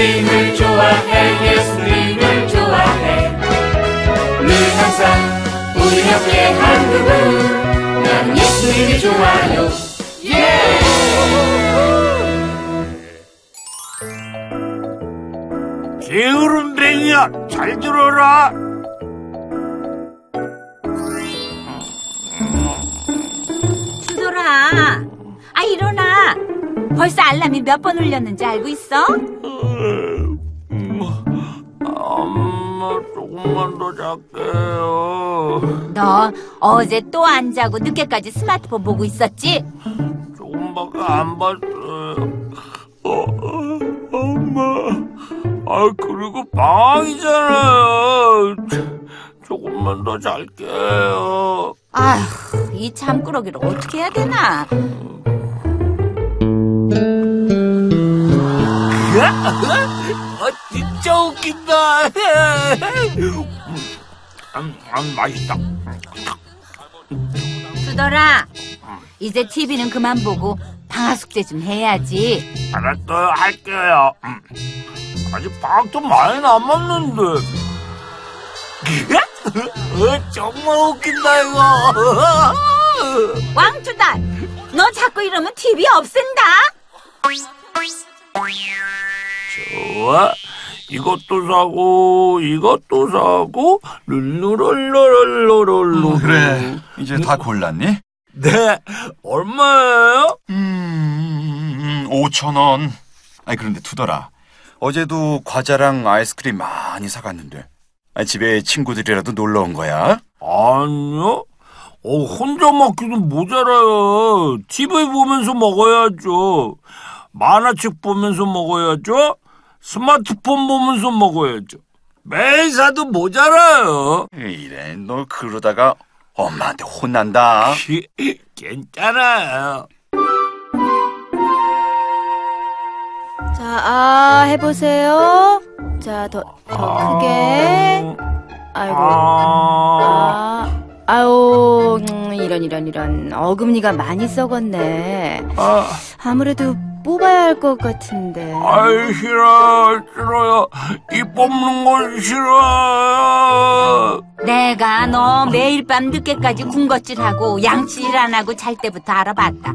예수님을 좋아해 예수님을 좋아해. 늘 항상 우리 함께 한 그분 난 예수님이 좋아요. 예! 게으름뱅이야 잘 들어라. 주돌아 아 이런 벌써 알람이 몇 번 울렸는지 알고 있어? 엄마 조금만 더 잘게요 너 어제 또 안 자고 늦게까지 스마트폰 보고 있었지? 조금밖에 안 봤어요 어, 어, 엄마 아 그리고 방황이잖아요 조금만 더 잘게요 아휴, 이 잠꾸러기를 어떻게 해야 되나? 아 진짜 웃긴다 음, 음, 맛있다 투돌아, 이제 TV는 그만 보고 방학 숙제 좀 해야지. 알았어요 할게요 음. 아직 방학도 많이 남았는데 어, 정말 웃긴다 이거 왕투달, 너 자꾸 이러면 TV 없앤다. 좋아 이것도 사고 이것도 사고 룰루랄랄랄랄랄루 그래, 이제 다 골랐니? 네 얼마예요? 음, 5천 원. 아니 그런데 투더라. 어제도 과자랑 아이스크림 많이 사갔는데. 아, 집에 친구들이라도 놀러 온 거야? 아니요 어, 혼자 먹기도 모자라요 TV 보면서 먹어야죠 만화책 보면서 먹어야죠 스마트폰 보면서 먹어야죠 매일 사도 모자라요 이래, 너 그러다가 엄마한테 혼난다. 괜찮아요 자, 아, 해보세요. 자, 더, 더 크게. 아이고. 아, 아, 아유, 음, 이런, 이런, 이런. 어금니가 많이 썩었네. 아, 아무래도 뽑아야 할 것 같은데. 아이 싫어요 싫어요 이 뽑는 건 싫어요 내가 너 매일 밤 늦게까지 군것질하고 양치질 안 하고 잘 때부터 알아봤다.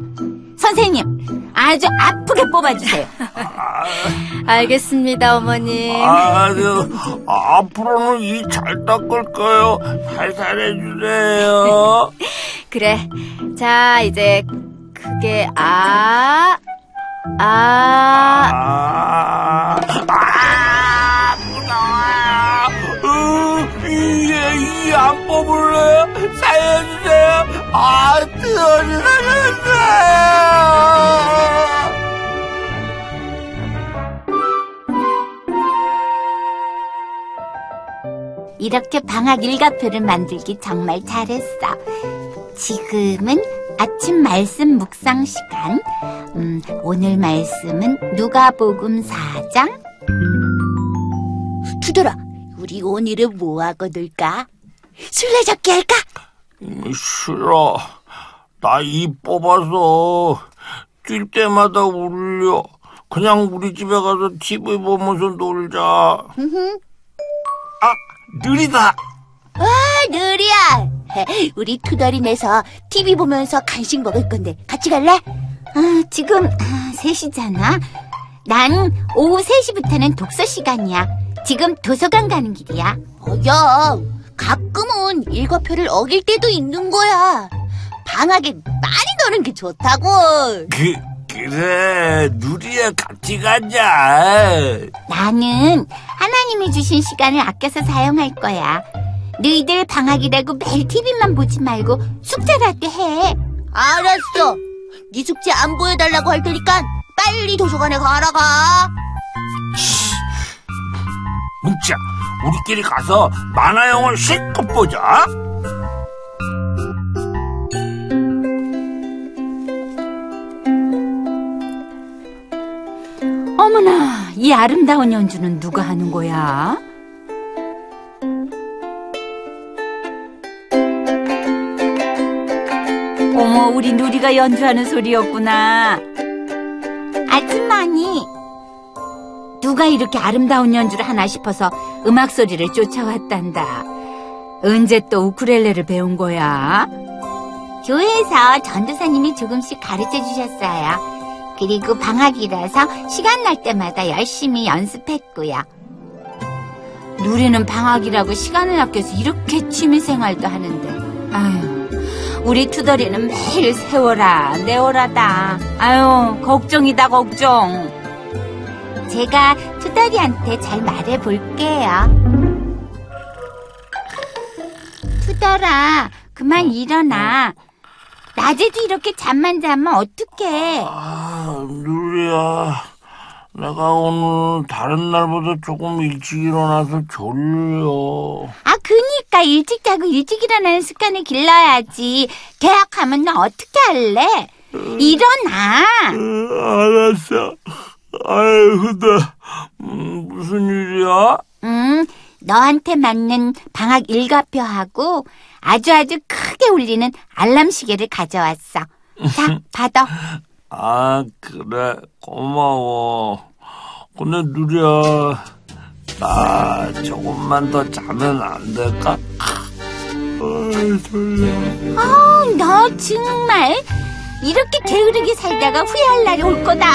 선생님, 아주 아프게 뽑아주세요. 알겠습니다, 어머님. 아주 아, 앞으로는 이 잘 닦을 거요 살살 해주세요 그래. 자, 이제 크게, 아, 아, 아, 아. 으, 이게 이안 뽑을래요? 살려주세요. 아, 살려주세요. 이렇게 방학 일과표를 만들기 정말 잘했어. 지금은 아침 말씀 묵상 시간. 음, 오늘 말씀은 누가복음 4장. 투돌아, 우리 오늘은 뭐 하고 놀까? 술래잡기 할까? 음, 싫어. 나이 뽑아서 뛸 때마다 울려. 그냥 우리 집에 가서 TV 보면서 놀자. 아, 느리다. 아, 느리야. 우리 투덜이 내서 TV 보면서 간식 먹을 건데 같이 갈래? 아, 지금 아, 3시잖아. 난 오후 3시부터는 독서 시간이야. 지금 도서관 가는 길이야. 어, 야, 가끔은 일과표를 어길 때도 있는 거야. 방학에 많이 노는 게 좋다고. 그, 그래. 누리야 같이 가자. 나는 하나님이 주신 시간을 아껴서 사용할 거야. 너희들 방학이라고 매일 TV만 보지 말고 숙제라도 해. 알았어. 네 숙제 안 보여달라고 할 테니까 빨리 도서관에 가라 가. 뭉치야, 우리끼리 가서 만화 영화를 실컷 보자. 어머나, 이 아름다운 연주는 누가 하는 거야? 어머, 우리 누리가 연주하는 소리였구나. 아줌마니, 누가 이렇게 아름다운 연주를 하나 싶어서 음악 소리를 쫓아왔단다. 언제 또 우쿨렐레를 배운 거야? 교회에서 전도사님이 조금씩 가르쳐 주셨어요. 그리고 방학이라서 시간 날 때마다 열심히 연습했고요. 누리는 방학이라고 시간을 아껴서 이렇게 취미생활도 하는데 우리 투덜이는 매일 세워라 내워라다 아유 걱정이다 걱정 제가 투덜이한테 잘 말해 볼게요. 투덜아, 그만 일어나. 낮에도 이렇게 잠만 자면 어떡해. 아, 누리야. 내가 오늘 다른 날보다 조금 일찍 일어나서 졸려. 아, 그니까 일찍 자고 일찍 일어나는 습관을 길러야지. 가면 너 어떻게 할래? 일어나. 음, 알았어. 아유, 근데, 음, 무슨 일이야? 음, 너한테 맞는 방학 일과표하고 아주 아주 크게 울리는 알람 시계를 가져왔어. 자, 받아. 아, 그래. 고마워. 근데 누리야, 나 조금만 더 자면 안 될까? 아이, 졸려. 어, 너 정말 이렇게 게으르게 살다가 후회할 날이 올 거다.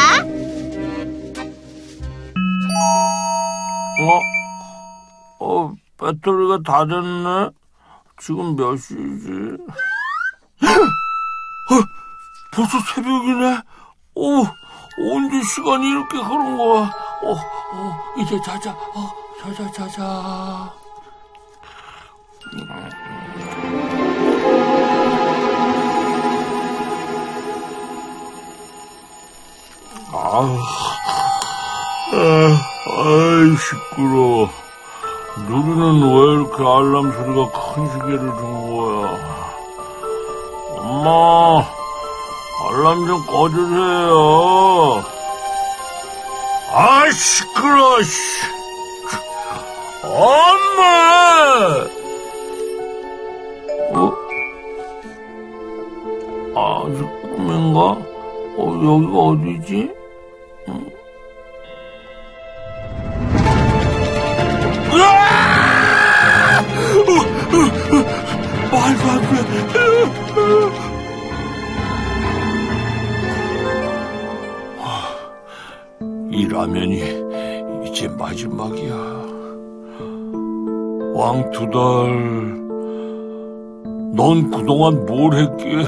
어? 어, 배터리가 다 됐네? 지금 몇 시지? 어, 벌써 새벽이네? 오, 언제 시간이 이렇게 흐른 거야? 어, 어, 이제 자자. 어, 자자, 자자. 아우, 아, 아이, 시끄러워. 누리는 왜 이렇게 알람 소리가 큰 시계를 준 거야? 엄마, 알람 좀 꺼주세요. 아, 시끄러워, 씨. 엄마! 어? 아, 저 꿈인가? 어, 여기가 어디지? 왕두달, 넌 그동안 뭘 했기에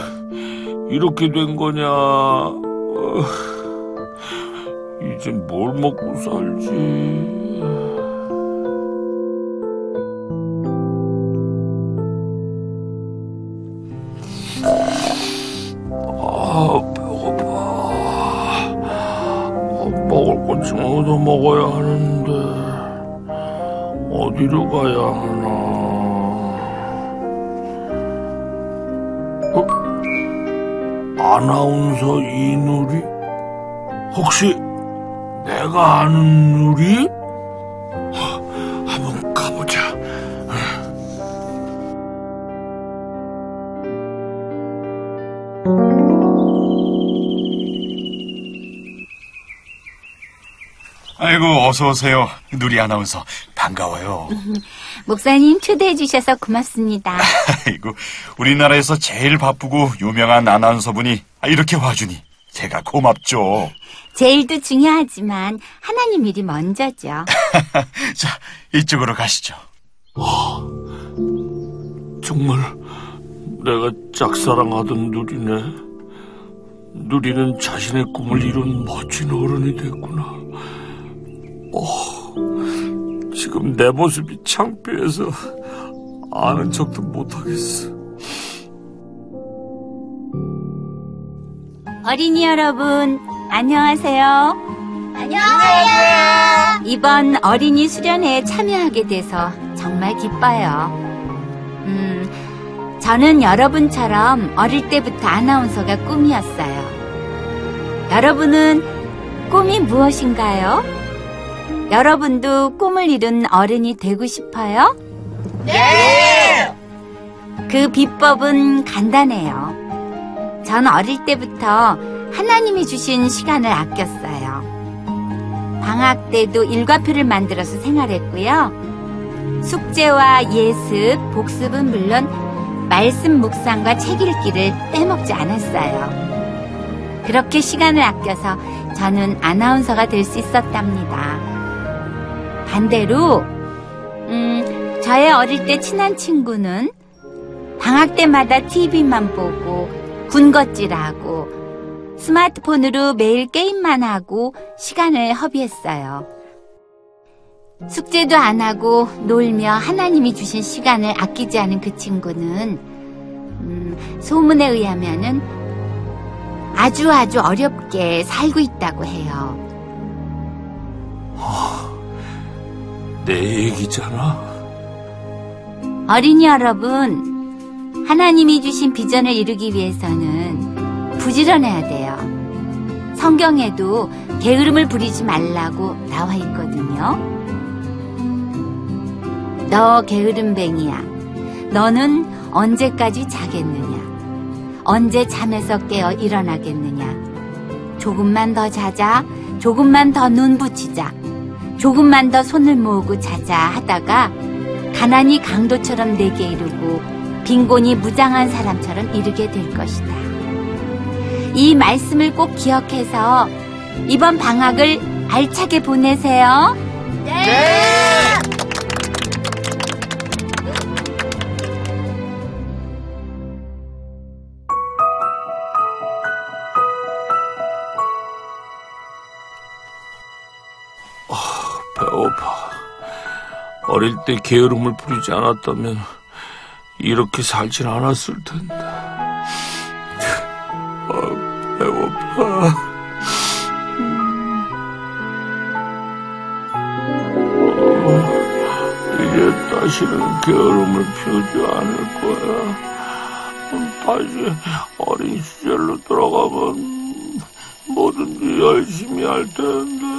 이렇게 된 거냐? 어, 이젠 뭘 먹고 살지? 어디로 가야 하나. 어? 아나운서 이누리? 혹시 내가 아는 누리? 어, 한번 가보자. 아이고 어서 오세요. 누리 아나운서 반가워요. 목사님 초대해 주셔서 고맙습니다. 아이고 우리나라에서 제일 바쁘고 유명한 아나운서분이 이렇게 와주니 제가 고맙죠. 제 일도 중요하지만 하나님 일이 먼저죠. 자 이쪽으로 가시죠. 정말 내가 짝사랑하던 누리네. 누리는 자신의 꿈을 이룬 멋진 어른이 됐구나. 어, 지금 내 모습이 창피해서 아는 척도 못하겠어. 어린이 여러분, 안녕하세요. 안녕하세요. 이번 어린이 수련회에 참여하게 돼서 정말 기뻐요. 음, 저는 여러분처럼 어릴 때부터 아나운서가 꿈이었어요. 여러분은 꿈이 무엇인가요? 여러분도 꿈을 이룬 어른이 되고 싶어요? 네! 그 비법은 간단해요. 전 어릴 때부터 하나님이 주신 시간을 아꼈어요. 방학 때도 일과표를 만들어서 생활했고요. 숙제와 예습, 복습은 물론 말씀 묵상과 책 읽기를 빼먹지 않았어요. 그렇게 시간을 아껴서 저는 아나운서가 될 수 있었답니다. 반대로, 음, 저의 어릴 때 친한 친구는 방학 때마다 TV만 보고 군것질하고 스마트폰으로 매일 게임만 하고 시간을 허비했어요. 숙제도 안 하고 놀며 하나님이 주신 시간을 아끼지 않은 그 친구는 음, 소문에 의하면은 아주 아주 어렵게 살고 있다고 해요. 내 얘기잖아. 어린이 여러분, 하나님이 주신 비전을 이루기 위해서는 부지런해야 돼요. 성경에도 게으름을 부리지 말라고 나와 있거든요. 너 게으름뱅이야. 너는 언제까지 자겠느냐? 언제 잠에서 깨어 일어나겠느냐? 조금만 더 자자. 조금만 더 눈 붙이자. 조금만 더 손을 모으고 자자 하다가 가난이 강도처럼 내게 이르고 빈곤이 무장한 사람처럼 이르게 될 것이다. 이 말씀을 꼭 기억해서 이번 방학을 알차게 보내세요. 배 고파. 어릴 때 게으름을 부리지 않았다면 이렇게 살진 않았을 텐데. 아, 배고파. 어, 이제 다시는 게으름을 피우지 않을 거야. 다시 어린 시절로 돌아가면 뭐든지 열심히 할 텐데.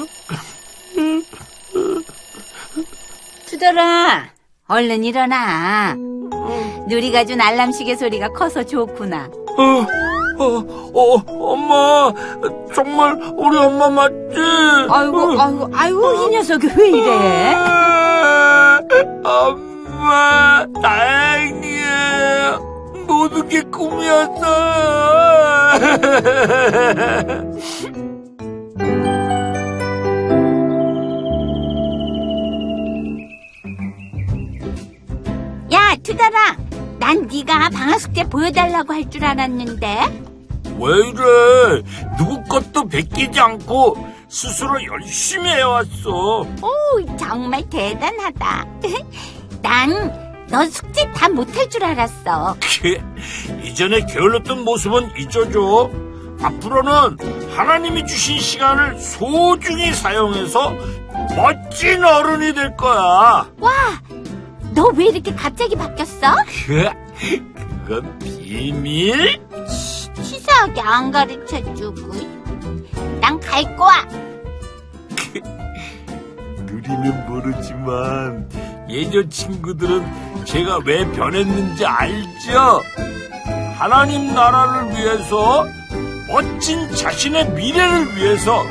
투덜아, 얼른 일어나. 누리가 준 알람 시계 소리가 커서 좋구나. 어, 어, 어, 엄마, 정말 우리 엄마 맞지? 아이고, 아이고, 아이고, 이 녀석이 왜 이래? 엄마, 다행이야. 모든 게 꿈이었어. 네가 방학 숙제 보여달라고 할 줄 알았는데. 왜 이래? 누구 것도 베끼지 않고 스스로 열심히 해왔어. 오, 정말 대단하다. 난 너 숙제 다 못할 줄 알았어. 이전에 게을렀던 모습은 잊어줘. 앞으로는 하나님이 주신 시간을 소중히 사용해서 멋진 어른이 될 거야. 너 왜 이렇게 갑자기 바뀌었어? 그 건 비밀? 치사하게 안 가르쳐주고. 난 갈 거야. 누리는 모르지만 예전 친구들은 제가 왜 변했는지 알죠? 하나님 나라를 위해서 멋진 자신의 미래를 위해서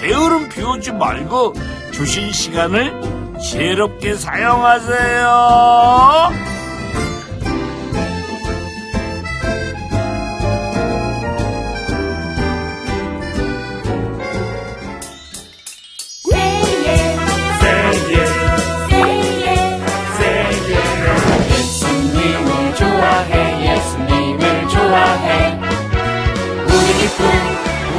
게으름 피우지 말고 주신 시간을 지혜롭게 사용하세요.